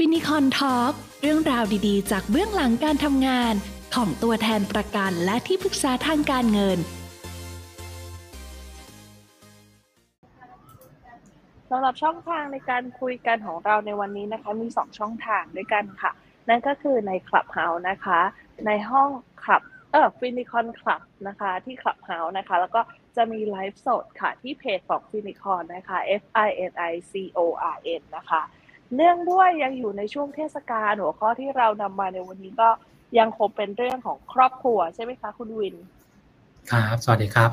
Finicon Talk เรื่องราวดีๆ จากเบื้องหลังการทำงาน ของตัวแทนประกันและที่ปรึกษาทางการเงินสำหรับช่องทางในการคุยกันของเราในวันนี้นะคะมี2ช่องทางด้วยกันค่ะ นั่นก็คือใน Clubhouse นะคะ ในห้องคลับเออ Finicon Club นะคะที่ Clubhouse นะคะ แล้วก็จะมีไลฟ์สดค่ะที่เพจของ Finicon นะคะ F I N I C O R N นะคะ เนื่องด้วยยังอยู่ในช่วงเทศกาลหัวข้อที่เรานำมาในวันนี้ก็ยังคงเป็นเรื่องของครอบครัวใช่ไหมคะ คุณวิน ครับ สวัสดีครับ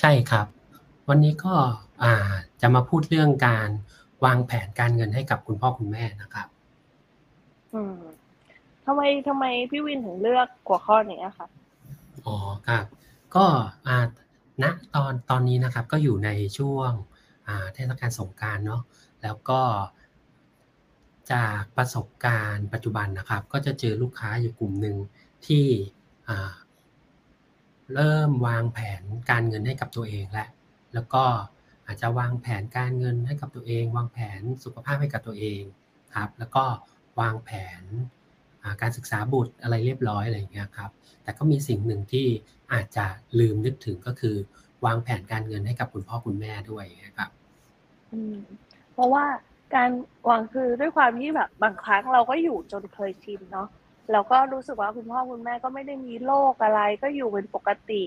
ใช่ครับ วันนี้ก็อ่าจะมาพูดเรื่องการวางแผนการเงินให้กับคุณพ่อคุณแม่นะครับ อืมทำไมทำไมพี่วินถึงเลือกหัวข้อนี้อะคะอ๋อครับ ก็อ่าณตอนตอนนี้นะครับ ก็อยู่ในช่วงอ่าเทศกาลสงกรารเนาะแล้วก็ จากประสบการณ์ปัจจุบันนะครับ ก็จะเจอลูกค้าอยู่กลุ่มหนึ่งที่เริ่มวางแผนการเงินให้กับตัวเองแล้วแล้วก็อาจจะวางแผนการเงินให้กับตัวเอง วางแผนสุขภาพให้กับตัวเองครับ แล้วก็วางแผนการศึกษาบุตรอะไรเรียบร้อยอะไรอย่างเงี้ยครับ แต่ก็มีสิ่งหนึ่งที่อาจจะลืมนึกถึงก็คือ วางแผนการเงินให้กับคุณพ่อคุณแม่ด้วยนะครับเพราะว่า การวางคือด้วยความที่แบบบางครั้งเราก็อยู่จนเคยชินเนาะเราก็รู้สึกว่าคุณพ่อคุณแม่ก็ไม่ได้มีโรคอะไร ก็อยู่เป็นปกติ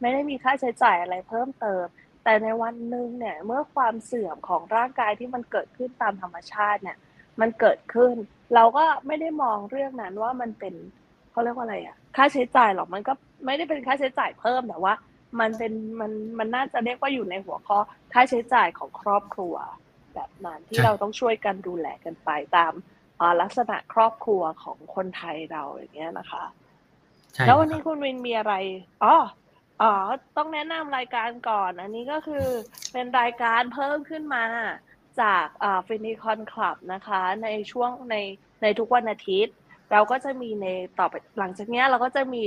ไม่ได้มีค่าใช้จ่ายอะไรเพิ่มเติม แต่ในวันหนึ่งเนี่ยเมื่อความเสื่อมของร่างกายที่มันเกิดขึ้นตามธรรมชาติเนี่ย มันเกิดขึ้น เราก็ไม่ได้มองเรื่องนั้นว่ามันเป็นเขาเรียกว่าอะไรอะค่าใช้จ่ายหรอกมันก็ไม่ได้เป็นค่าใช้จ่ายเพิ่มแต่ว่า มันเป็นมันมันน่าจะเรียกว่าอยู่ในหัวข้อค่าใช้จ่ายของครอบครัว แบบนั้นที่ใช่เราต้องช่วยกันดูแลกันไปตามอ่าลักษณะครอบครัวของคนไทยเราอย่างเงี้ยนะคะใช่แล้ววันนี้ครับคุณวินมีอะไรอ๋ออ๋อต้องแนะนำรายการก่อน อันนี้ก็คือเป็นรายการเพิ่มขึ้นมาจากอ่า Finicon Club นะคะ ในช่วงในในทุกวันอาทิตย์ เราก็จะมีในต่อไปหลังจากเนี้ยเราก็จะมี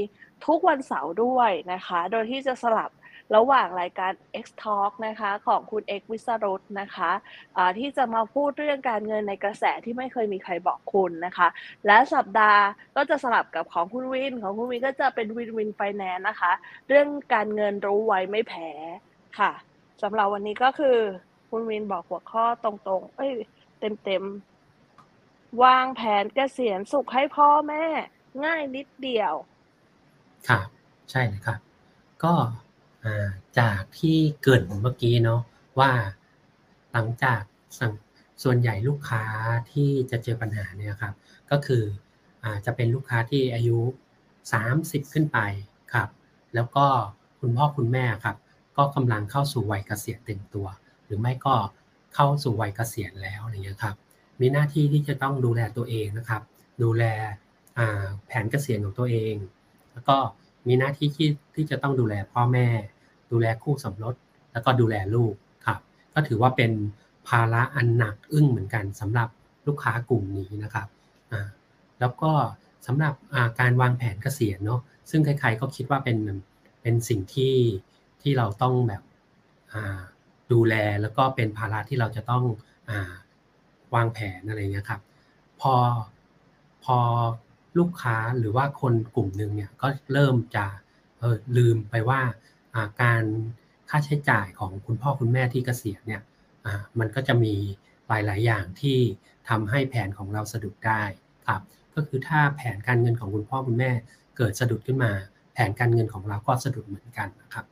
ทุกวันเสาร์ด้วยนะคะ โดยที่จะสลับ ระหว่างรายการ X Talk นะคะของคุณ X วิสรุตนะคะอ่าที่จะมาพูดเรื่องการเงินในกระแสที่ไม่เคยมีใครบอกคุณนะคะ และสัปดาห์ก็จะสลับกับของคุณวิน ของคุณวินก็จะเป็น Win Win Finance นะคะ เรื่องการเงินรู้ไว้ไม่แพ้ค่ะสำหรับวันนี้ก็คือคุณวินบอกหัวข้อตรงๆ เอ้ยเต็มๆ วางแผนเกษียณสุขให้พ่อแม่ ง่ายนิดเดียวครับใช่เลยครับ ก็ จากที่เกิดเมื่อกี้เนาะว่าหลังจากสั่งส่วนใหญ่ลูกค้าที่จะเจอปัญหาเนี่ยครับ ก็คืออ่าจะเป็นลูกค้าที่อายุ 30 ขึ้นไปครับ แล้วก็คุณพ่อคุณแม่ครับ ก็กำลังเข้าสู่วัยเกษียณเต็มตัว หรือไม่ก็เข้าสู่วัยเกษียณแล้วอะไรเงี้ยครับมีหน้าที่ที่จะต้องดูแลตัวเองนะครับ ดูแลแผนเกษียณของตัวเอง แล้วก็มีหน้าที่ที่ที่จะต้องดูแลพ่อแม่ ดูแลคู่สมรส แล้วก็ดูแลลูกครับ ก็ถือว่าเป็นภาระอันหนักอึ้งเหมือนกันสำหรับลูกค้ากลุ่มนี้นะครับอ่าแล้วก็สำหรับาการวางแผนเกษียณเนาะซึ่งใครๆก็คิดว่าเป็นเป็นสิ่งที่ที่เราต้องแบบดูแลแล้วก็เป็นภาระที่เราจะต้องอวางแผนอะไรเงี้ยครับพอพอลูกค้าหรือว่าคนกลุ่มหนึ่งเนี่ยก็เริ่มจะลืมไปว่า การค่าใช้จ่ายของคุณพ่อคุณแม่ที่เกษียณเนี่ยมันก็จะมีหลาย ๆ อย่างที่ทำให้แผนของเราสะดุดได้ครับก็คือถ้าแผนการเงินของคุณพ่อคุณแม่เกิดสะดุดขึ้นมา แผนการเงินของเราก็สะดุดเหมือนกันนะครับ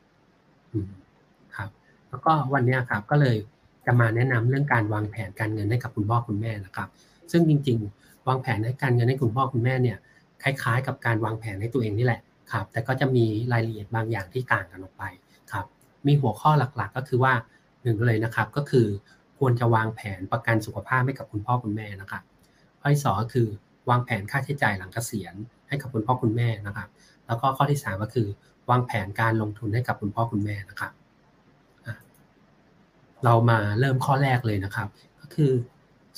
ครับ แล้วก็วันนี้ครับก็เลยจะมาแนะนำเรื่องการวางแผนการเงินให้กับคุณพ่อคุณแม่นะครับ ซึ่งจริง ๆ วางแผนให้การเงินให้คุณพ่อคุณแม่เนี่ยคล้าย ๆ กับการวางแผนให้ตัวเองนี่แหละ ครับแต่ก็จะมีรายละเอียดบางอย่างที่ต่างกันออกไปครับมีหัวข้อหลักๆ ก็คือว่าหนึ่งเลยนะครับก็คือควรจะวางแผนประกันสุขภาพให้กับคุณพ่อคุณแม่นะครับข้อที่สองก็คือวางแผนค่าใช้จ่ายหลังเกษียณให้กับคุณพ่อคุณแม่นะครับ แล้วก็ข้อที่สามก็คือ วางแผนการลงทุนให้กับคุณพ่อคุณแม่นะครับเรามาเริ่มข้อแรกเลยนะครับ ก็คือ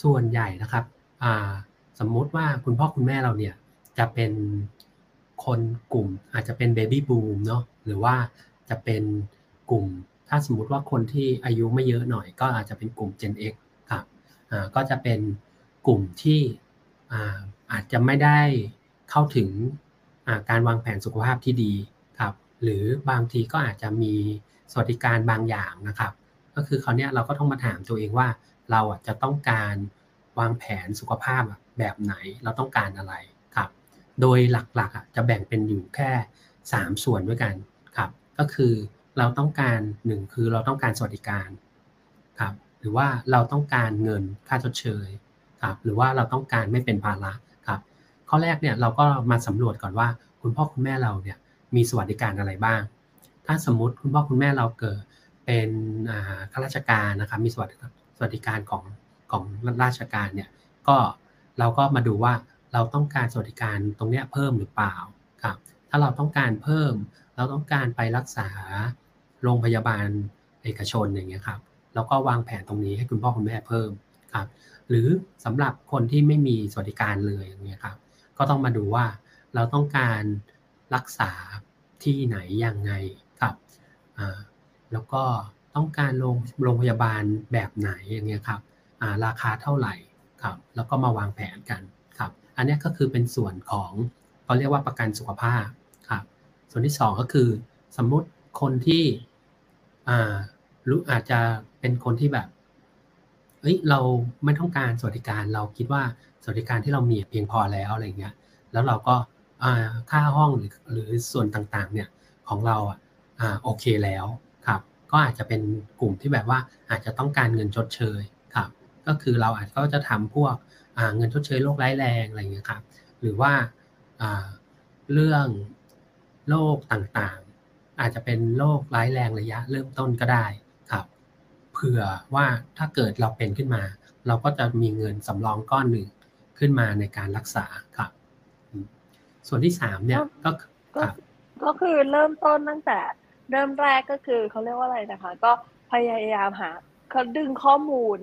ส่วนใหญ่นะครับสมมุติว่าคุณพ่อคุณแม่เราเนี่ยจะเป็น คนกลุ่มอาจจะเป็นเบบี้บูมเนาะหรือว่าจะเป็นกลุ่ม ถ้าสมมุติว่าคนที่อายุไม่เยอะหน่อย ก็อาจจะเป็นกลุ่ม Gen X ครับอ่าก็จะเป็นกลุ่มที่อาจจะไม่ได้เข้าถึงการวางแผนสุขภาพที่ดีครับหรือบางทีก็อาจจะมีสวัสดิการบางอย่างนะครับ ก็คือคราวนี้เราก็ต้องมาถามตัวเองว่า เราจะต้องการวางแผนสุขภาพแบบไหน เราต้องการอะไร โดยหลักๆจะแบ่งเป็นอยู่แค่ 3 ส่วนด้วยกันครับ ก็คือเราต้องการหนึ่งคือเราต้องการสวัสดิการครับ หรือว่าเราต้องการเงินค่าชดเชยครับหรือว่าเราต้องการไม่เป็นภาระครับ ข้อแรกเนี่ยเราก็มาสำรวจก่อนว่า คุณพ่อคุณแม่เราเนี่ยมีสวัสดิการอะไรบ้าง ถ้าสมมติคุณพ่อคุณแม่เราเกิดเป็นข้าราชการนะครับ มีสวัสดิสวัสดิการของของราชการเนี่ยก็เราก็มาดูว่า เราต้องการสวัสดิการตรงนี้เพิ่มหรือเปล่าครับถ้าเราต้องการเพิ่ม เราต้องการไปรักษาโรงพยาบาลเอกชนอย่างเงี้ยครับเราก็วางแผนตรงนี้ให้คุณพ่อคุณแม่เพิ่มครับหรือสำหรับคนที่ไม่มีสวัสดิการเลยอย่างเงี้ยครับก็ต้องมาดูว่าเราต้องการรักษาที่ไหนยังไงครับแล้วก็ต้องการโรงโรงพยาบาลแบบไหนอย่างเงี้ยครับราคาเท่าไหร่ครับแล้วก็มาวางแผนกัน อันนี้ก็คือเป็นส่วนของเขาเรียกว่าประกันสุขภาพครับส่วนที่ 2 ก็คือสมมุติคนที่อ่ารู้อาจจะเป็นคนที่แบบเฮ้ยเราไม่ต้องการสวัสดิการเราคิดว่าสวัสดิการที่เรามีเพียงพอแล้วอะไรเงี้ยแล้วเราก็ค่าห้องหรือหรือส่วนต่างๆเนี่ยของเราอ่าโอเคแล้วครับก็อาจจะเป็นกลุ่มที่แบบว่าอาจจะต้องการเงินชดเชยครับก็คือเราอาจก็จะทำพวก เงินชดเชยโรคร้ายแรงอะไรเงี้ยครับหรือว่าเรื่องโรคต่างๆ อาจจะเป็นโรคร้ายแรงระยะ เริ่มต้นก็ได้ครับเผื่อว่าถ้าเกิดเราเป็นขึ้นมา เราก็จะมีเงินสำรองก้อนหนึ่งขึ้นมาในการรักษาครับ ส่วนที่สามเนี่ยก็ก็คือเริ่มต้นตั้งแต่เริ่มแรกก็คือเขาเรียกว่าอะไรนะคะ ก็พยายามหาเขาดึงข้อมูล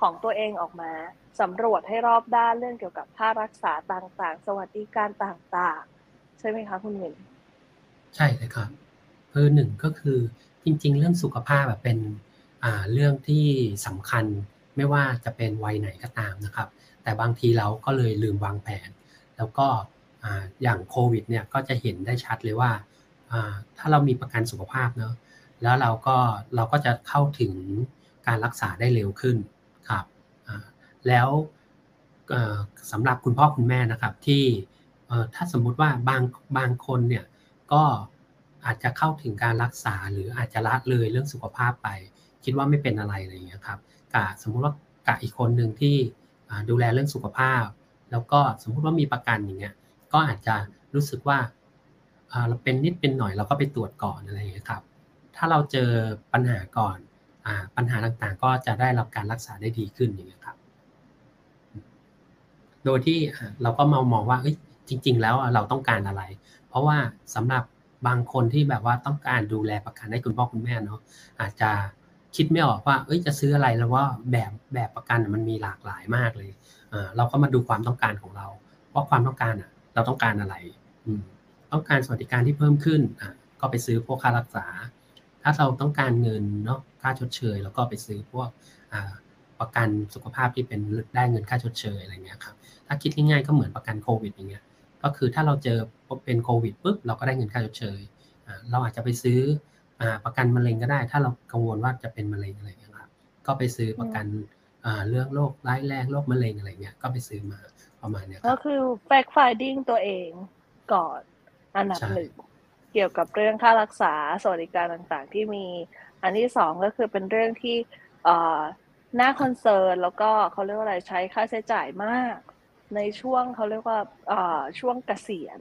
ของตัวเองออกมา สำรวจให้รอบด้านเรื่องเกี่ยวกับค่ารักษาต่างๆ สวัสดิการต่างๆ ใช่ไหมคะคุณหมินใช่เลยครับเออหนึ่งก็คือจริง ๆ เรื่องสุขภาพแบบเป็นเรื่องที่สำคัญไม่ว่าจะเป็นวัยไหนก็ตามนะครับ แต่บางทีเราก็เลยลืมวางแผน แล้วก็อย่างโควิดเนี่ยก็จะเห็นได้ชัดเลยว่า ถ้าเรามีประกันสุขภาพเนาะแล้วเราก็เราก็จะเข้าถึงการรักษาได้เร็วขึ้น แล้วสำหรับคุณพ่อคุณแม่นะครับที่ถ้าสมมุติว่าบางบางคนเนี่ยก็อาจจะเข้าถึงการรักษาหรืออาจจะละเลยเรื่องสุขภาพไป คิดว่าไม่เป็นอะไรอะไรอย่างเงี้ยครับกะสมมุติว่ากะอีกคนหนึ่งที่ดูแลเรื่องสุขภาพ แล้วก็สมมุติว่ามีประกันอย่างเงี้ยก็อาจจะรู้สึกว่าเราเป็นนิดเป็นหน่อยเราก็ไปตรวจก่อนอะไรอย่างเงี้ยครับถ้าเราเจอปัญหาก่อนอปัญหาต่างๆ ก็จะได้รับการรักษาได้ดีขึ้นอย่างเงี้ยครับ โดยที่เราก็มามองว่าจริง ๆ แล้วเราต้องการอะไร เพราะว่าสำหรับบางคนที่แบบว่าต้องการดูแลประกันให้คุณพ่อคุณแม่เนาะอาจจะคิดไม่ออกว่า เอ้ยจะซื้ออะไรแล้วว่าแบบแบบประกันมันมีหลากหลายมากเลยเราก็มาดูความต้องการของเราว่าความต้องการอะ เราต้องการอะไรต้องการสวัสดิการที่เพิ่มขึ้นอะก็ไปซื้อพวกค่ารักษา ถ้าเราต้องการเงินเนาะค่าชดเชย แล้วก็ไปซื้อพวกประกันสุขภาพที่เป็นได้เงินค่าชดเชยอะไรเงี้ยครับ ถ้าคิดง่ายๆก็เหมือนประกันโควิดอย่างเงี้ยก็คือถ้าเราเจอเป็นโควิดปุ๊บเราก็ได้เงินค่าชดเชยเราอาจจะไปซื้อประกันมะเร็งก็ได้ ถ้าเรากังวลว่าจะเป็นมะเร็งอะไรอย่างเงี้ยครับก็ไปซื้อประกันเรื่องโรคร้ายแรงโรคมะเร็งอะไรเงี้ยก็ไปซื้อมาประมาณเนี้ยก็คือ fact finding ตัวเองก่อนอันดับหนึ่งเกี่ยวกับเรื่องค่ารักษาสวัสดิการต่างๆ ที่มี อันที่สองก็คือเป็นเรื่องที่น่าคอนเซิร์นแล้วก็เขาเรียกว่าอะไรใช้ค่าใช้จ่ายมาก ในช่วงเขาเรียกว่าช่วงเกษียณ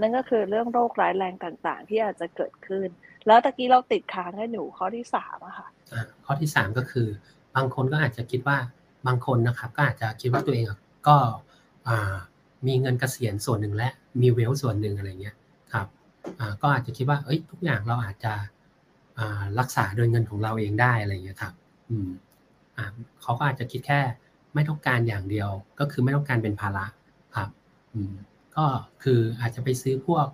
นั่นก็คือเรื่องโรคร้ายแรงต่างๆ ที่อาจจะเกิดขึ้น แล้วตะกี้เราติดค้างให้หนูข้อที่สามอะค่ะข้อที่สามก็คือบางคนก็อาจจะคิดว่าบางคนนะครับก็อาจจะคิดว่าตัวเองก็มีเงินเกษียณส่วนหนึ่งและมีเวลส่วนหนึ่งอะไรเงี้ยครับก็อาจจะคิดว่าเอ้ยทุกอย่างเราอาจจะรักษาโดยเงินของเราเองได้อะไรเงี้ยครับอืมเขาก็อาจจะคิดแค่ ไม่ต้องการอย่างเดียว ก็คือไม่ต้องการเป็นภาระครับก็คืออาจจะไปซื้อพวก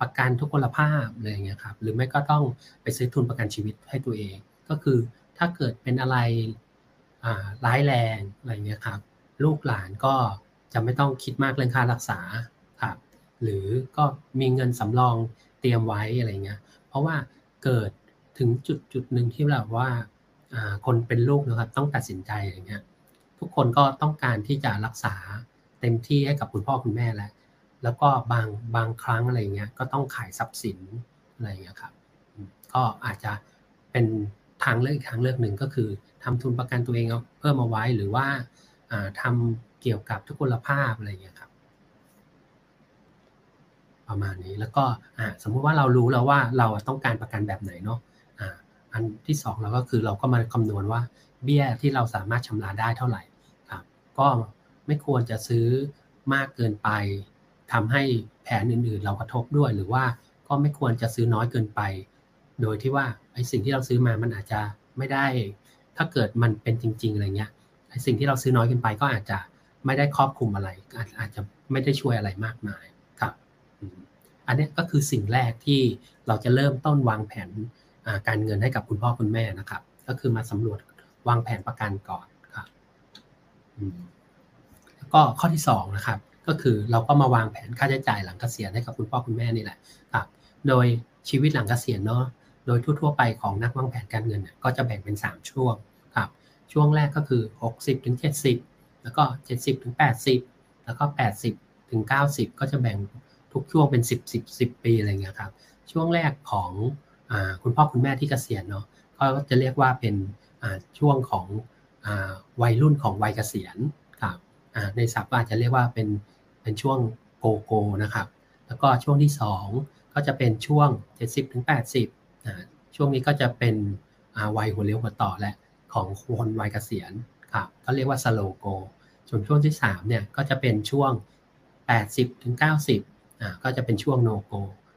ประกันทุกพลภาพอะไรอย่างเงี้ยครับหรือไม่ก็ต้องไปซื้อทุนประกันชีวิตให้ตัวเอง ก็คือถ้าเกิดเป็นอะไรร้ายแรงอะไรเงี้ยครับ ลูกหลานก็จะไม่ต้องคิดมากเรื่องค่ารักษาครับหรือก็มีเงินสำรองเตรียมไว้อะไรเงี้ยเพราะว่าเกิดถึงจุดจุดหนึ่งที่แบบว่าคนเป็นลูกนะครับต้องตัดสินใจอย่างเงี้ย ทุกคนก็ต้องการที่จะรักษาเต็มที่ให้กับคุณพ่อคุณแม่แล้วแล้วก็บางบางครั้งอะไรเงี้ยก็ต้องขายทรัพย์สินอะไรเงี้ยครับ ก็อาจจะเป็นทางเลือกอีกทางเลือกหนึ่งก็คือทำทุนประกันตัวเองเอาเพิ่มมาไว้หรือว่าทำเกี่ยวกับทุกพลภาพอะไรเงี้ยครับ ประมาณนี้แล้วก็สมมุติว่าเรารู้แล้วว่าเราต้องการประกันแบบไหนเนาะอันที่2เราก็คือเราก็มาคำนวณว่า เบี้ยที่เราสามารถชำระได้เท่าไหร่ครับก็ไม่ควรจะซื้อมากเกินไปทำให้แผนอื่นๆ เรากระทบด้วย หรือว่าก็ไม่ควรจะซื้อน้อยเกินไป โดยที่ว่าไอ้สิ่งที่เราซื้อมามันอาจจะไม่ได้ ถ้าเกิดมันเป็นจริง ๆ อะไรเงี้ยไอ้สิ่งที่เราซื้อน้อยเกินไปก็อาจจะไม่ได้ครอบคลุมอะไร อาจจะไม่ได้ช่วยอะไรมากมายครับ อันนี้ก็คือสิ่งแรกที่เราจะเริ่มต้นวางแผนการเงินให้กับคุณพ่อคุณแม่นะครับ ก็คือมาสำรวจ วางแผนประกันก่อนครับแล้วก็ข้อที่2นะครับ ก็คือเราก็มาวางแผนค่าใช้จ่ายหลังเกษียณให้กับคุณพ่อคุณแม่นี่แหละครับ โดยชีวิตหลังเกษียณเนาะโดยทั่วๆไปของนักวางแผนการเงินก็จะแบ่งเป็น 3 ช่วงครับช่วงแรกก็คือ 60ถึง70 แล้วก็ 70ถึง80 แล้วก็ 80ถึง90 ก็จะแบ่งทุกช่วงเป็น 10 10 10 ปีอะไรเงี้ยครับช่วงแรกของคุณพ่อคุณแม่ที่เกษียณเนาะก็จะเรียกว่าเป็น ช่วงของวัยรุ่นของวัยเกษียณครับในศัพท์อาจจะเรียกว่าเป็นเป็นช่วงโกโก้นะครับแล้วก็ช่วงที่ 2 ก็จะเป็นช่วง70ถึงช่วงนี้ก็จะเป็นวัยหัวเลี้ยวหัวต่อและของคนวัยเกษียณครับก็เรียกว่าสโลโกส่วนช่วงที่3เนี่ยก็จะเป็นช่วง 80ถึง90อ่าก็จะเป็นช่วงโนโก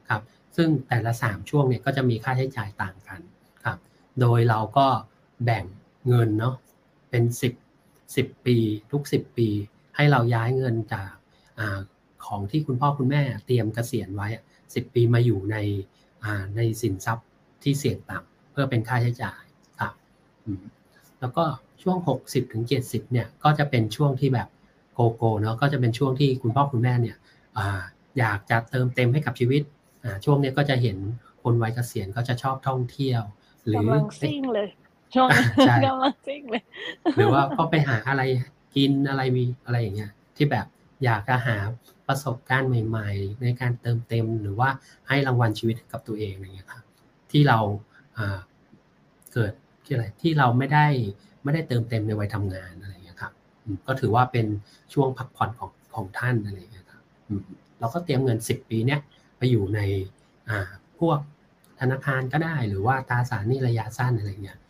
ครับซึ่งแต่ละ 3 ช่วงเนี่ยก็จะมีค่าใช้จ่ายต่างกันครับโดยเราก็ แบ่งเงินเนาะเป็น 10 10 ปีทุก 10 ปี ให้เราย้ายเงินจากอของที่คุณพ่อคุณแม่เตรียมเกษียณไว้ 10 ปีมาอยู่ในในสินทรัพย์ที่เสี่ยงต่ำเพื่อเป็นค่าใช้จ่ายครับแล้วก็ช่วง 60ถึง70เนี่ยก็จะเป็นช่วงที่แบบโกโก้เนาะก็จะเป็นช่วงที่คุณพ่อคุณแม่เนี่ยอยากจะเติมเต็มให้กับชีวิตช่วงนี้ก็จะเห็นคนวัยเกษียณก็จะชอบท่องเที่ยว หรือกำลังซิ่งเลย ช่วงกำลังซิ่งเลย หรือว่าก็ไปหาอะไรกินอะไรมีอะไรอย่างเงี้ย ที่แบบอยากจะหาประสบการณ์ใหม่ ๆ ในการเติมเต็มหรือว่าให้รางวัลชีวิตกับตัวเองอะไรเงี้ยครับ ที่เราเกิดที่อะไรที่เราไม่ได้ไม่ได้เติมเต็มในวัยทำงานอะไรเงี้ยครับก็ถือว่าเป็นช่วงพักผ่อนของของท่านอะไรเงี้ยครับเราก็เตรียมเงินสิบปีเนี้ยไปอยู่ในพวกธนาคารก็ได้หรือว่าตราสารนี่ระยะสั้นอะไรเงี้ยครับ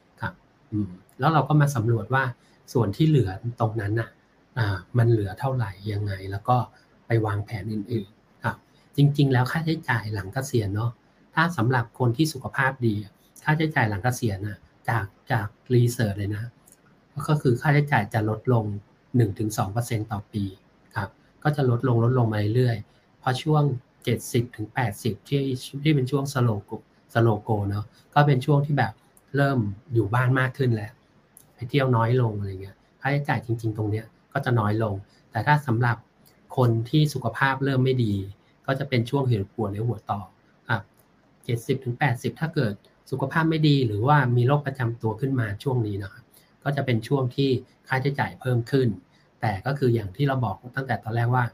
แล้วเราก็มาสำรวจว่าส่วนที่เหลือตรงนั้นอะมันเหลือเท่าไหร่ยังไง แล้วก็ไปวางแผนอื่นๆครับจริง ๆ แล้วค่าใช้จ่ายหลังเกษียณเนาะถ้าสำหรับคนที่สุขภาพดี ค่าใช้จ่ายหลังเกษียณอะจากจากรีเสิร์ชเลยนะ ก็คือค่าใช้จ่ายจะลดลง 1-2%ต่อปีครับก็จะลดลงลดลงมาเรื่อยๆพอช่วง 70ถึง80 ที่ที่เป็นช่วง slow-go slow-go เนาะก็เป็นช่วงที่แบบ เริ่มอยู่บ้านมากขึ้นแล้ว ไปเที่ยวน้อยลงอะไรเงี้ยค่าใช้จ่ายจริง ๆ ตรงเนี้ยก็จะน้อยลง แต่ถ้าสำหรับคนที่สุขภาพเริ่มไม่ดี ก็จะเป็นช่วงเหัวปวดหรือหัวต่อครับ70ถึง80ถ้าเกิดสุขภาพไม่ดีหรือว่ามีโรคประจำตัวขึ้นมาช่วงนี้นะครับก็จะเป็นช่วงที่ค่าใช้จ่ายเพิ่มขึ้น แต่ก็คืออย่างที่เราบอกตั้งแต่ตอนแรกว่า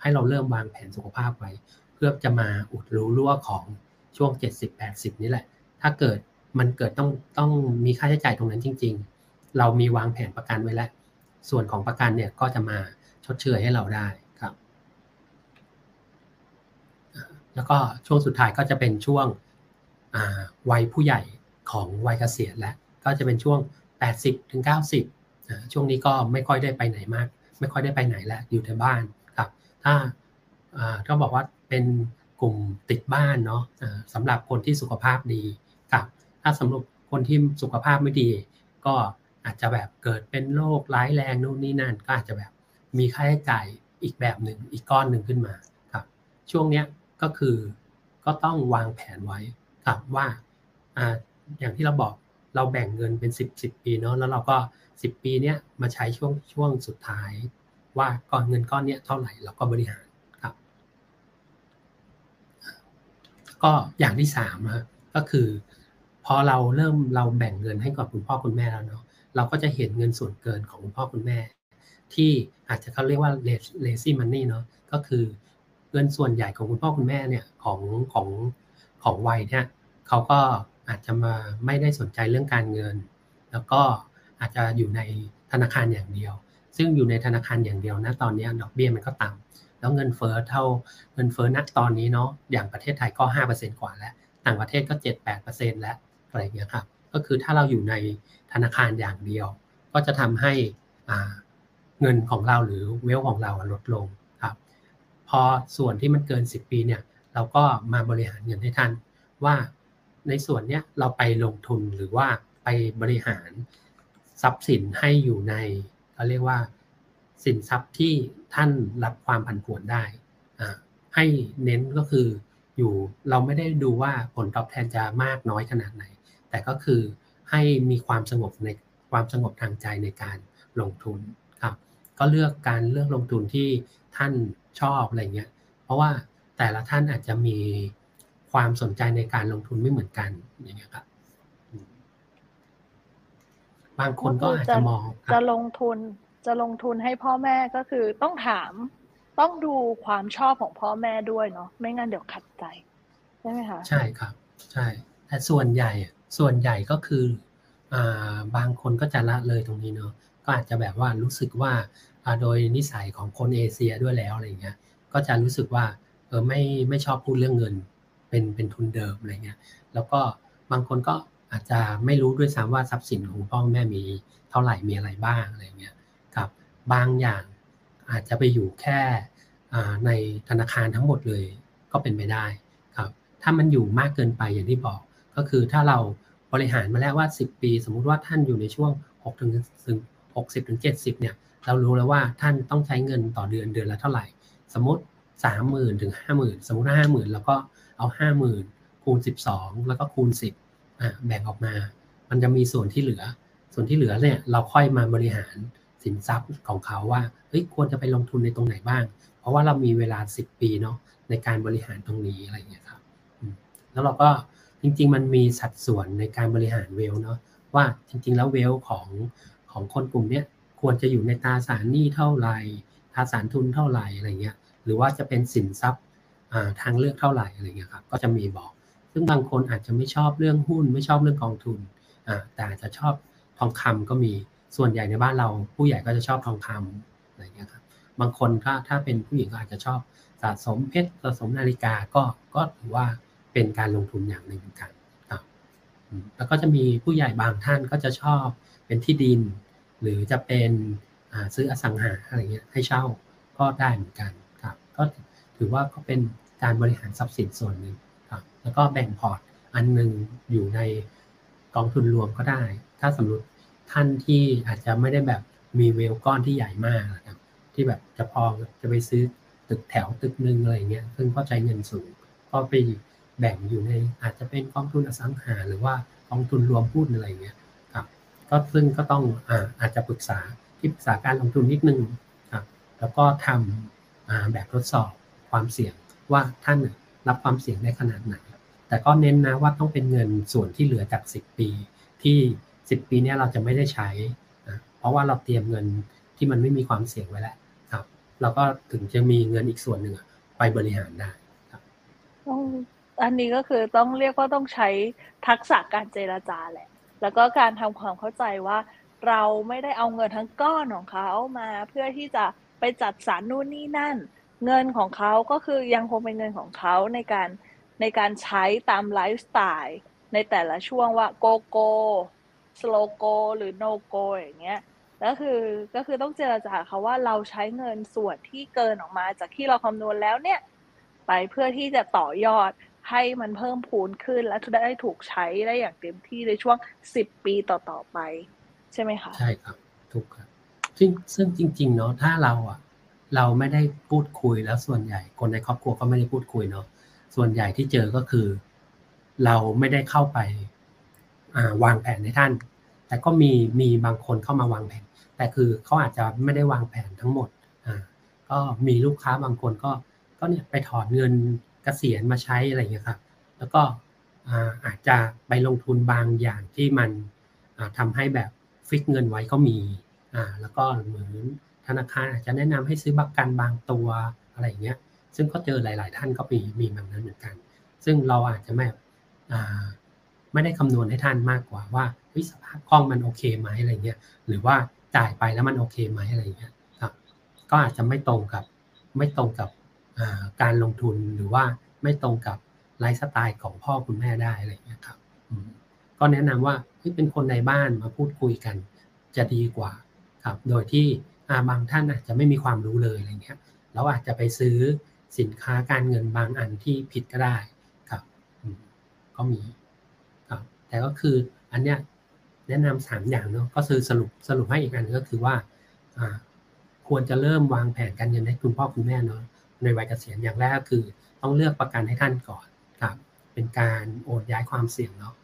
ให้เราเริ่มวางแผนสุขภาพไว้ เพื่อจะมาอุดรู้รั่วของช่วง 70-80 นี่แหละ ถ้าเกิด มันเกิดต้องต้องมีค่าใช้จ่ายตรงนั้นจริง ๆ เรามีวางแผนประกันไว้แล้ว ส่วนของประกันเนี่ยก็จะมาชดเชยให้เราได้ครับ แล้วก็ช่วงสุดท้ายก็จะเป็นช่วงวัยผู้ใหญ่ของวัยเกษียณแล้วก็จะเป็นช่วง 80ถึง90 ช่วงนี้ก็ไม่ค่อยได้ไปไหนมาก ไม่ค่อยได้ไปไหนแล้วอยู่ในบ้านครับ ถ้าก็บอกว่าเป็นกลุ่มติดบ้านเนาะสำหรับคนที่สุขภาพดี ถ้าสำหรับคนที่สุขภาพไม่ดี ก็อาจจะแบบเกิดเป็นโรคร้ายแรงนู่นนี่นั่น ก็อาจจะแบบมีค่าใช้จ่ายอีกแบบหนึ่งอีกก้อนหนึ่งขึ้นมาครับ ช่วงเนี้ยก็คือก็ต้องวางแผนไว้ครับว่าอ่าอย่างที่เราบอกเราแบ่งเงินเป็น 10 10 ปีเนาะแล้วเราก็ 10 ปีเนี้ยมาใช้ช่วงช่วงสุดท้าย ว่าก้อนเงินก้อนเนี้ยเท่าไหร่เราก็บริหารครับ ก็อย่างที่สามนะก็คือ พอเราเริ่มเราแบ่งเงินให้กับคุณพ่อคุณแม่แล้วเนาะเราก็จะเห็นเงินส่วนเกินของคุณพ่อคุณแม่ ที่อาจจะเขาเรียกว่า lazy money เนาะก็คือเงินส่วนใหญ่ของคุณพ่อคุณแม่เนี่ยของของของวัยเนี่ยเขาก็อาจจะมาไม่ได้สนใจเรื่องการเงิน แล้วก็อาจจะอยู่ในธนาคารอย่างเดียว ซึ่งอยู่ในธนาคารอย่างเดียวนะตอนนี้ดอกเบี้ยมันก็ต่ำแล้วเงินเฟ้อเท่าเงินเฟ้อณตอนนี้เนาะอย่างประเทศไทยก็5%กว่าแล้ว ต่างประเทศก็ 7-8%แล้ว อะไรเงี้ยครับก็คือถ้าเราอยู่ในธนาคารอย่างเดียว ก็จะทำให้เงินของเราหรือเวลของเราลดลงครับพอส่วนที่มันเกิน 10 ปีเนี่ยเราก็มาบริหารเงินให้ท่านว่าในส่วนเนี้ยเราไปลงทุนหรือว่าไปบริหารทรัพย์สินให้อยู่ในเขาเรียกว่าสินทรัพย์ที่ท่านรับความผันผวนได้ให้เน้นก็คืออยู่เราไม่ได้ดูว่าผลตอบแทนจะมากน้อยขนาดไหน แต่ก็คือให้มีความสงบในความสงบทางใจในการลงทุนครับ ก็เลือกการเลือกลงทุนที่ท่านชอบอะไรเงี้ย เพราะว่าแต่ละท่านอาจจะมีความสนใจในการลงทุนไม่เหมือนกันอย่างเงี้ยครับบางคนก็อาจจะมองจะลงทุนจะลงทุนให้พ่อแม่ก็คือต้องถามต้องดูความชอบของพ่อแม่ด้วยเนาะไม่งั้นเดี๋ยวขัดใจใช่ไหมคะใช่ครับ ใช่แต่ส่วนใหญ่ ส่วนใหญ่ก็คืออบางคนก็จะละเลยตรงนี้เนาะก็อาจจะแบบว่ารู้สึกว่าโดยนิสัยของคนเอเชียด้วยแล้วอะไรเงี้ยก็จะรู้สึกว่าเออไม่ไม่ชอบพูดเรื่องเงินเป็นเป็นทุนเดิมอะไรเงี้ยแล้วก็บางคนก็อาจจะไม่รู้ด้วยซ้ำว่าทรัพย์สินของพ่อแม่มีเท่าไหร่มีอะไรบ้างอะไรเงี้ยกับบางอย่างอาจจะไปอยู่แค่ในธนาคารทั้งหมดเลยก็เป็นไปได้ครับถ้ามันอยู่มากเกินไปอย่างที่บอก ก็คือถ้าเราบริหารมาแล้วว่า 10 ปี สมมุติว่าท่านอยู่ในช่วง6ถึงถึง60ถึง70เนี่ยเรารู้แล้วว่าท่านต้องใช้เงินต่อเดือนเดือนละเท่าไหร่ สมมติ 30,000ถึง50,000 สมมติว่า50,000แล้วก็เอา 50,000 คูณ 12 แล้วก็คูณ 10อ่าแบ่งออกมา มันจะมีส่วนที่เหลือ ส่วนที่เหลือเนี่ยเราค่อยมาบริหารสินทรัพย์ของเขาว่าเฮ้ยควรจะไปลงทุนในตรงไหนบ้าง เพราะว่าเรามีเวลา 10 ปีเนาะในการบริหารตรงนี้อะไรเงี้ยครับแล้วเราก็ จริง ๆ มันมีสัดส่วนในการบริหารเวลเนาะว่าจริง ๆ แล้วเวลของของคนกลุ่มเนี้ยควรจะอยู่ในตราสารหนี้เท่าไหร่ตราสารทุนเท่าไหร่อะไรเงี้ยหรือว่าจะเป็นสินทรัพย์ทางเลือกเท่าไหร่อะไรเงี้ยครับก็จะมีบอก ซึ่งบางคนอาจจะไม่ชอบเรื่องหุ้น ไม่ชอบเรื่องกองทุนแต่อาจจะชอบทองคำก็มีส่วนใหญ่ในบ้านเรา ผู้ใหญ่ก็จะชอบทองคำอะไรเงี้ยครับบางคนถ้าถ้าเป็นผู้หญิงก็อาจจะชอบสะสมเพชรสะสมนาฬิกาก็ก็ถือว่า เป็นการลงทุนอย่างหนึ่งเหมือนกันครับแล้วก็จะมีผู้ใหญ่บางท่านก็จะชอบเป็นที่ดิน หรือจะเป็นซื้ออสังหาอะไรเงี้ยให้เช่าก็ได้เหมือนกันครับก็ถือว่าก็เป็นการบริหารทรัพย์สินส่วนหนึ่งครับแล้วก็แบ่งพอร์ตอันหนึ่งอยู่ในกองทุนรวมก็ได้ ถ้าสมมติท่านที่อาจจะไม่ได้แบบมีเวลก้อนที่ใหญ่มากนะครับที่แบบจะพอจะไปซื้อตึกแถวตึกหนึ่งอะไรเงี้ยซึ่งก็ใช้เงินสูงก็ไป แบ่งอยู่ในอาจจะเป็นกองทุนอสังหา หรือว่ากองทุนรวมหุ้นอะไรเงี้ยครับก็ซึ่งก็ต้องอาอาจจะปรึกษาที่ปรึกษาการลงทุนนิดนึงครับแล้วก็ทำแบบทดสอบความเสี่ยงว่าท่านรับความเสี่ยงได้ขนาดไหน แต่ก็เน้นนะว่าต้องเป็นเงินส่วนที่เหลือจาก 10 ปี ที่ 10 ปีนี้เราจะไม่ได้ใช้นะเพราะว่าเราเตรียมเงินที่มันไม่มีความเสี่ยงไว้แล้วครับ เราก็ถึงจะมีเงินอีกส่วนหนึ่งไปบริหารได้ครับ อันนี้ก็คือต้องเรียกว่าต้องใช้ทักษะการเจราจาแหละ แล้วก็การทำความเข้าใจว่า เราไม่ได้เอาเงินทั้งก้อนของเขามาเพื่อที่จะไปจัดสรรนู่นนี่นั่น เงินของเขาก็คือยังคงเป็นเงินของเขาในการในการใช้ตามไลฟ์สไตล์ในแต่ละช่วงว่า go-go slow-go หรือ no-go อย่างเงี้ยก็คือก็คือต้องเจรจาเขาว่าเราใช้เงินส่วนที่เกินออกมาจากที่เราคำนวณแล้วเนี่ย ไปเพื่อที่จะต่อยอด ให้มันเพิ่มพูนขึ้น และได้ถูกใช้ได้อย่างเต็มที่ในช่วงสิบปีต่อๆไป ใช่ไหมคะ ใช่ครับ ถูกครับ ซึ่งซึ่งจริง ๆ เนาะถ้าเราอะ เราไม่ได้พูดคุยแล้วส่วนใหญ่ คนในครอบครัวก็ไม่ได้พูดคุยเนาะส่วนใหญ่ที่เจอก็คือ เราไม่ได้เข้าไปวางแผนให้ท่าน แต่ก็มีมีบางคนเข้ามาวางแผน แต่คือเขาอาจจะไม่ได้วางแผนทั้งหมด อ่า ก็มีลูกค้าบางคนก็ ก็เนี่ยไปถอนเงิน กษียณมาใช้อะไรเงี้ยครับ แล้วก็อาจจะไปลงทุนบางอย่างที่มันทำให้แบบฟิกเงินไว้ก็มีอ่าแล้วก็เหมือนธนาคารอาจจะแนะนำให้ซื้อประกันบางตัวอะไรเงี้ย ซึ่งก็เจอหลาย ๆ ท่านก็มีมีแบบนั้นเหมือนกัน ซึ่งเราอาจจะไม่ไม่ได้คำนวณให้ท่านมากกว่าว่าสภาพคล่องมันโอเคไหมอะไรเงี้ย หรือว่าจ่ายไปแล้วมันโอเคไหมอะไรเงี้ยครับ ก็อาจจะไม่ตรงกับไม่ตรงกับ การลงทุนหรือว่าไม่ตรงกับไลฟ์สไตล์ของพ่อคุณแม่ได้อะไรเงี้ยครับก็แนะนำว่าเป็นคนในบ้านมาพูดคุยกันจะดีกว่าครับ โดยที่บางท่านอาจจะไม่มีความรู้เลยอะไรเงี้ยเราอาจจะไปซื้อสินค้าการเงินบางอันที่ผิดก็ได้ครับก็มีครับแต่ก็คืออันเนี้ยแนะนำสามอย่างเนาะก็คือสรุปสรุปให้อีกอันก็คือว่า ควรจะเริ่มวางแผนการเงินให้คุณพ่อคุณแม่เนาะ ในวัยเกษียณอย่างแรกก็คือ ต้องเลือกประกันให้ท่านก่อนครับ เป็นการโอนย้ายความเสี่ยงเนาะ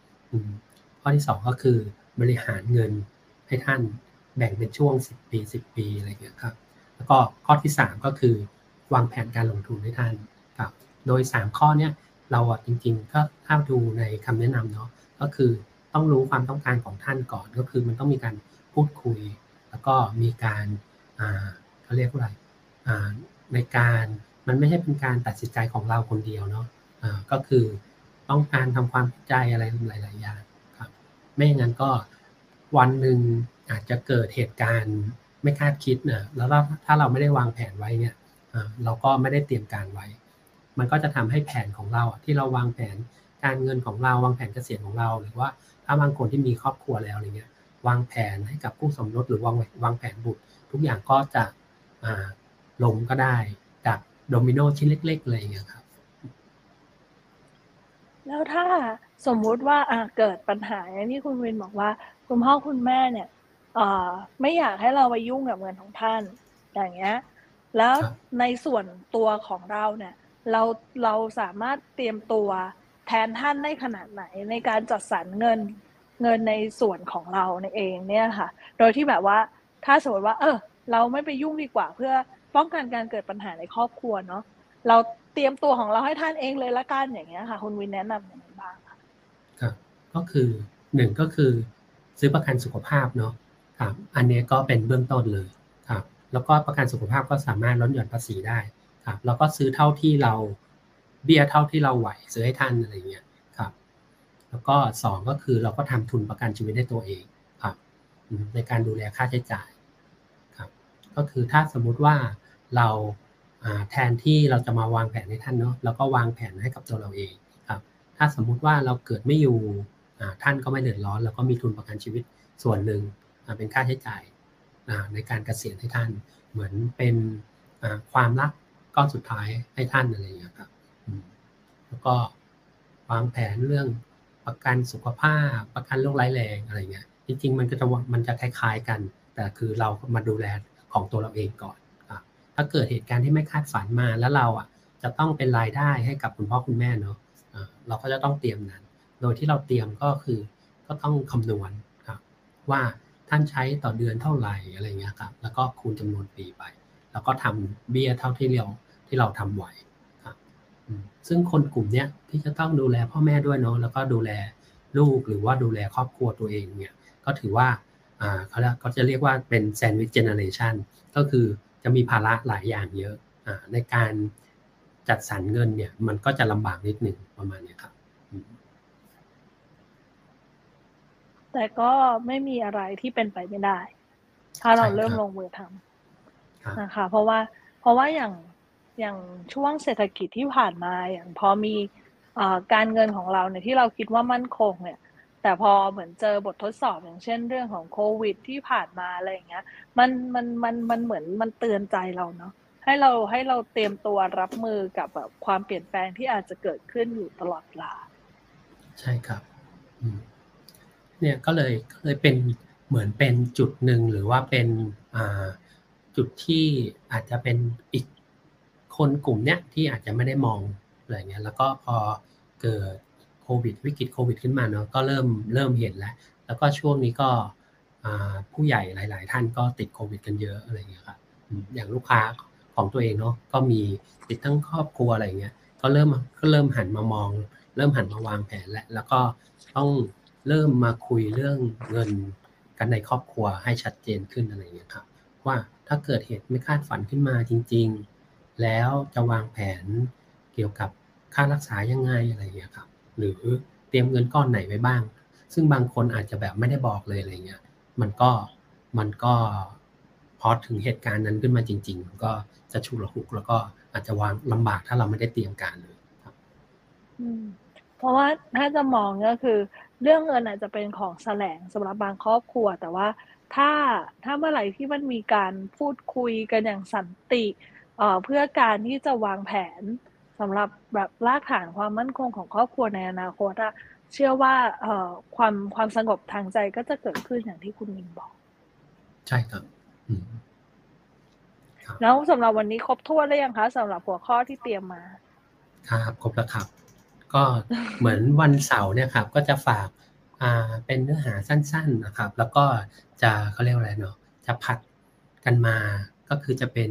ข้อที่ 2 ก็คือบริหารเงินให้ท่านแบ่งเป็นช่วง 10 ปี 10 ปีอะไรเงี้ยครับ แล้วก็ข้อที่ 3 ก็คือ วางแผนการลงทุนให้ท่านครับ โดย 3 ข้อเนี้ยเราจริงๆก็ถ้าดูในคำแนะนำเนาะก็คือต้องรู้ความต้องการของท่านก่อนก็คือมันต้องมีการพูดคุย แล้วก็มีการเขาเรียกว่าอะไร ในการมันไม่ใช่เป็นการตัดสินใจของเราคนเดียวเนาะก็คือต้องการทำความเข้าใจอะไรหลาย ๆ อย่างครับ ไม่อย่างนั้นก็วันหนึ่งอาจจะเกิดเหตุการณ์ไม่คาดคิดนะแล้วถ้าเราไม่ได้วางแผนไว้เนี่ยเราก็ไม่ได้เตรียมการไว้ มันก็จะทำให้แผนของเราที่เราวางแผนการเงินของเราวางแผนเกษียณของเรา หรือว่าถ้าบางคนที่มีครอบครัวแล้วอะไรเงี้ยวางแผนให้กับผู้สมรสหรือวางวางแผนบุตร ทุกอย่างก็จะ ลงก็ได้จากโดมิโนชิ้นเล็กๆเลยอย่างเงี้ยครับ แล้วถ้าสมมุติว่าเกิดปัญหาอย่างที่คุณวินบอกว่า คุณพ่อคุณแม่เนี่ยไม่อยากให้เราไปยุ่งกับเงินของท่าน อย่างเงี้ย แล้วในส่วนตัวของเราเนี่ย เราเราสามารถเตรียมตัวแทนท่านได้ขนาดไหนในการจัดสรรเงินเงินในส่วนของเราในเองเนี่ยค่ะ โดยที่แบบว่าถ้าสมมติว่า เออ เราไม่ไปยุ่งดีกว่าเพื่อ ป้องกันการเกิดปัญหาในครอบครัวเนาะเราเตรียมตัวของเราให้ท่านเองเลยละกันอย่างเงี้ยค่ะคุณวินแนะนำอย่างไรบ้างคะครับก็คือหนึ่งก็คือซื้อประกันสุขภาพเนาะครับอันนี้ก็เป็นเบื้องต้นเลยครับแล้วก็ประกันสุขภาพก็สามารถลดหย่อนภาษีได้ครับแล้วก็ซื้อเท่าที่เราเบี้ยเท่าที่เราไหวซื้อให้ท่านอะไรเงี้ยครับ แล้วก็สองก็คือเราก็ทำทุนประกันชีวิตให้ตัวเองครับในการดูแลค่าใช้จ่ายครับ ก็คือถ้าสมมุติว่า เราแทนที่เราจะมาวางแผนให้ท่านเนาะเราก็วางแผนให้กับตัวเราเองครับถ้าสมมุติว่าเราเกิดไม่อยู่ท่านก็ไม่เดือดร้อนเราก็มีทุนประกันชีวิตส่วนหนึ่งเป็นค่าใช้จ่ายในการเกษียณให้ท่าน เหมือนเป็นความรักก้อนสุดท้ายให้ท่านอะไรอย่างเงี้ยครับแล้วก็วางแผนเรื่องประกันสุขภาพประกันโรคร้ายแรงอะไรเงี้ยจริงๆ มันก็จะมันจะคล้ายๆกัน แต่คือเรามาดูแลของตัวเราเองก่อน ถ้าเกิดเหตุการณ์ที่ไม่คาดฝันมาแล้วเราอะจะต้องเป็นรายได้ให้กับคุณพ่อคุณแม่เนาะเราก็จะต้องเตรียมนั้น โดยที่เราเตรียมก็คือก็ต้องคำนวณครับว่าท่านใช้ต่อเดือนเท่าไหร่อะไรเงี้ยครับแล้วก็คูณจำนวนปีไป แล้วก็ทำเบี้ยเท่าที่เราที่เราทำไหวครับซึ่งคนกลุ่มเนี้ยที่จะต้องดูแลพ่อแม่ด้วยเนาะแล้วก็ดูแลลูกหรือว่าดูแลครอบครัวตัวเองเนี่ยก็ถือว่าเขาเขาจะเรียกว่าเป็น sandwich generationก็คือ จะมีภาระหลายอย่างเยอะอในการจัดสรรเงินเนี่ย มันก็จะลำบากนิดหนึ่งประมาณนี้ครับ แต่ก็ไม่มีอะไรที่เป็นไปไม่ได้ ถ้าเราเริ่มลงมือทำนะคะ เพราะว่า เพราะว่าอย่างอย่างช่วงเศรษฐกิจที่ผ่านมาอย่างพอมีการเงินของเราเนี่ยที่เราคิดว่ามั่นคงเนี่ย แต่พอเหมือนเจอบททดสอบอย่างเช่นเรื่องของโควิด ที่ผ่านมาอะไรอย่างเงี้ย มันมันมันมันเหมือนมันเตือนใจเราเนาะให้เราให้เราเตรียมตัวรับมือกับแบบความเปลี่ยนแปลงที่อาจจะเกิดขึ้นอยู่ตลอดเวลา ใช่ครับเนี่ยก็เลยก็เลยเป็นเหมือนเป็นจุดหนึ่งหรือว่าเป็นจุดที่อาจจะเป็นอีกคนกลุ่มเนี้ยที่อาจจะไม่ได้มองอะไรเงี้ยแล้วก็พอเกิด โควิด วิกฤตโควิดขึ้นมาเนาะก็เริ่มเริ่มเห็นแล้ว แล้วก็ช่วงนี้ก็ผู้ใหญ่หลาย ๆ ท่านก็ติดโควิด กันเยอะอะไรอย่างเงี้ยครับอย่างลูกค้าของตัวเองเนาะก็มีติดตั้งครอบครัวอะไรเงี้ยก็เริ่มก็เริ่มหันมามอง เริ่มหันมาวางแผนแล้วแล้วก็ต้องเริ่มมาคุยเรื่องเงินกันในครอบครัวให้ชัดเจนขึ้นอะไรเงี้ยครับว่าถ้าเกิดเหตุไม่คาดฝันขึ้นมาจริง ๆ แล้วจะวางแผนเกี่ยวกับค่ารักษายังไงอะไรเงี้ยครับ หรือเตรียมเงินก้อนไหนไว้บ้าง ซึ่งบางคนอาจจะแบบไม่ได้บอกเลยอะไรเงี้ยมันก็มันก็พอถึงเหตุการณ์นั้นขึ้นมาจริง ๆ ก็จะชุลหุกแล้วก็อาจจะวางลำบากถ้าเราไม่ได้เตรียมการเลยครับเพราะว่าถ้าจะมองก็คือ เรื่องเงินอาจจะเป็นของแสลงสำหรับบางครอบครัว แต่ว่าถ้าถ้าเมื่อไหร่ที่มันมีการพูดคุยกันอย่างสันติเเพื่อการที่จะวางแผน สำหรับแบบรากฐานความมั่นคงของครอบครัวในอนาคตอะเชื่อว่าเอ่อความความสงบทางใจก็จะเกิดขึ้นอย่างที่คุณมินบอก ใช่ครับแล้วสำหรับวันนี้ครบถ้วนแล้วยังคะสำหรับหัวข้อที่เตรียมมาครับครบแล้วครับ ก็เหมือนวันเสาร์เนี่ยครับ ก็จะฝากอ่าเป็นเนื้อหาสั้น ๆนะครับ แล้วก็จะเขาเรียกอะไรเนาะจะผัดกันมาก็คือจะเป็น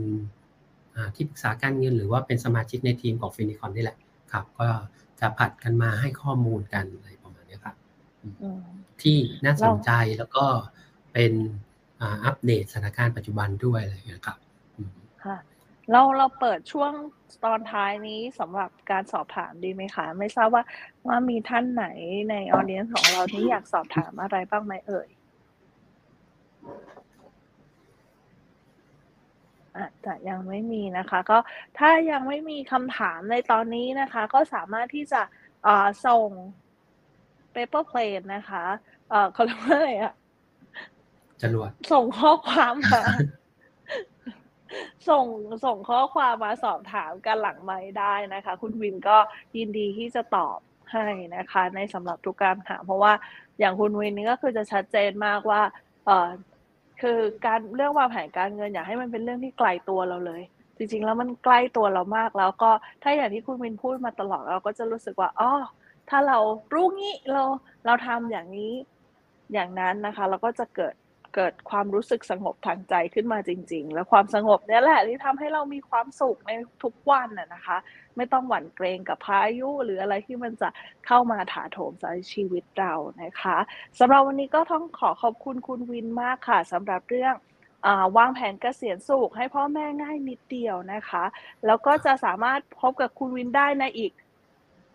ที่ปรึกษาการเงินหรือว่าเป็นสมาชิกในทีมของฟินิคอนนี่แหละครับก็จะผัดกันมาให้ข้อมูลกันอะไรประมาณนี้ครับที่น่าสนใจแล้วก็เป็นอัปเดตสถานการณ์ปัจจุบันด้วยอะไรอย่างเงี้ยครับค่ะเราเราเปิดช่วงตอนท้ายนี้สำหรับการสอบถามดีไหมคะ ไม่ทราบว่าว่ามีท่านไหนในออเดียนของเราที่อยากสอบถามอะไรบ้างไหมเอ่ย อาจจะยังไม่มีนะคะ ก็ถ้ายังไม่มีคำถามในตอนนี้นะคะ ก็สามารถที่จะส่ง paper plane นะคะเออเขาเรียกว่าอะไรอะจรวดส่งข้อความมาส่งส่งข้อความมาสอบถามกันหลังไม้ได้นะคะ คุณวินก็ยินดีที่จะตอบให้นะคะ ในสำหรับทุกการถามเพราะว่าอย่างคุณวินนี่ก็คือจะชัดเจนมากว่าเออ คือการเรื่องวางแผนการเงิน อยากให้มันเป็นเรื่องที่ไกลตัวเราเลย จริง ๆ แล้วมันใกล้ตัวเรามากแล้วก็ถ้าอย่างที่คุณมินพูดมาตลอดเราก็จะรู้สึกว่าอ๋อถ้าเรารู้งี้เราเราทำอย่างนี้อย่างนั้นนะคะ เราก็จะเกิด เกิดความรู้สึกสงบทางใจขึ้นมาจริง ๆ และความสงบนี่แหละที่ทำให้เรามีความสุขในทุกวันน่ะนะคะ ไม่ต้องหวั่นเกรงกับพายุ หรืออะไรที่มันจะเข้ามาถาโถมใจชีวิตเรานะคะสำหรับวันนี้ก็ต้องขอขอบคุณคุณวินมากค่ะสำหรับเรื่องวางแผนเกษียณสุขให้พ่อแม่ง่ายนิดเดียวนะคะ แล้วก็จะสามารถพบกับคุณวินได้ในอีก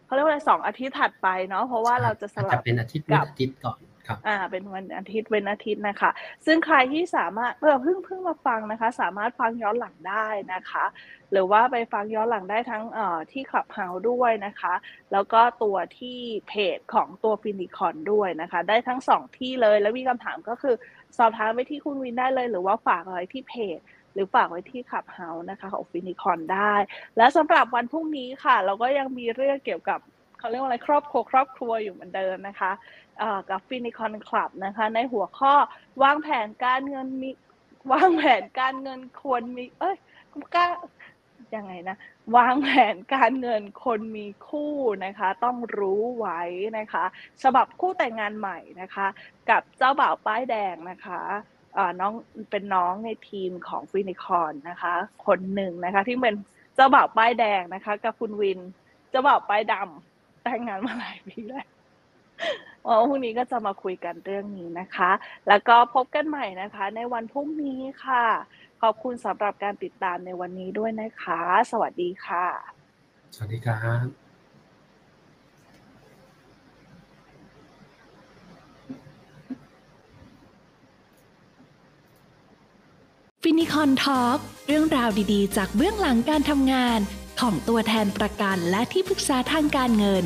เขาเรียกว่าอะไรสองอาทิตย์ถัดไปเนาะเพราะว่าเราจะสลับเป็นอาทิตย์กับอาทิตย์ก่อน อ่า เป็นวันอาทิตย์เป็นอาทิตย์นะคะ ซึ่งใครที่สามารถเพิ่งเพิ่งเพิ่งมาฟังนะคะ สามารถฟังย้อนหลังได้นะคะ หรือว่าไปฟังย้อนหลังได้ทั้งเอ่อที่ Clubhouse ด้วยนะคะ แล้วก็ตัวที่เพจของตัว Finicon ด้วยนะคะ ได้ทั้งสองที่เลย แล้วมีคำถามก็คือสอบถามไปที่คุณวินได้เลย หรือว่าฝากอะไรที่เพจหรือฝากไว้ที่ Clubhouse นะคะของ Finicon ได้ และสำหรับวันพรุ่งนี้ค่ะ เราก็ยังมีเรื่องเกี่ยวกับเขาเรียกว่าอะไรครอบครัวครอบครัวอยู่เหมือนเดิมนะคะ กับ Finicon Club นะคะ ในหัวข้อวางแผนการเงินมีวางแผนการเงินควรมี เอ้ยก้ายังไงนะ วางแผนการเงินคนมีคู่นะคะ ต้องรู้ไว้นะคะฉบับคู่แต่งงานใหม่นะคะ กับเจ้าบ่าวป้ายแดงนะคะน้องเป็นน้องในทีมของฟินิคอนนะคะ คนหนึ่งนะคะ ที่เป็นเจ้าบ่าวป้ายแดงนะคะ กับคุณวินเจ้าบ่าวป้ายดำแต่งงานมาหลายปีแล้ว วันพรุ่งนี้ก็จะมาคุยกันเรื่องนี้นะคะ แล้วก็พบกันใหม่นะคะ ในวันพรุ่งนี้ค่ะ ขอบคุณสำหรับการติดตามในวันนี้ด้วยนะคะ สวัสดีค่ะ สวัสดีครับฟินิคอนทอล์กเรื่องราวดีๆ จากเบื้องหลังการทำงาน ของตัวแทนประกันและที่ปรึกษาทางการเงิน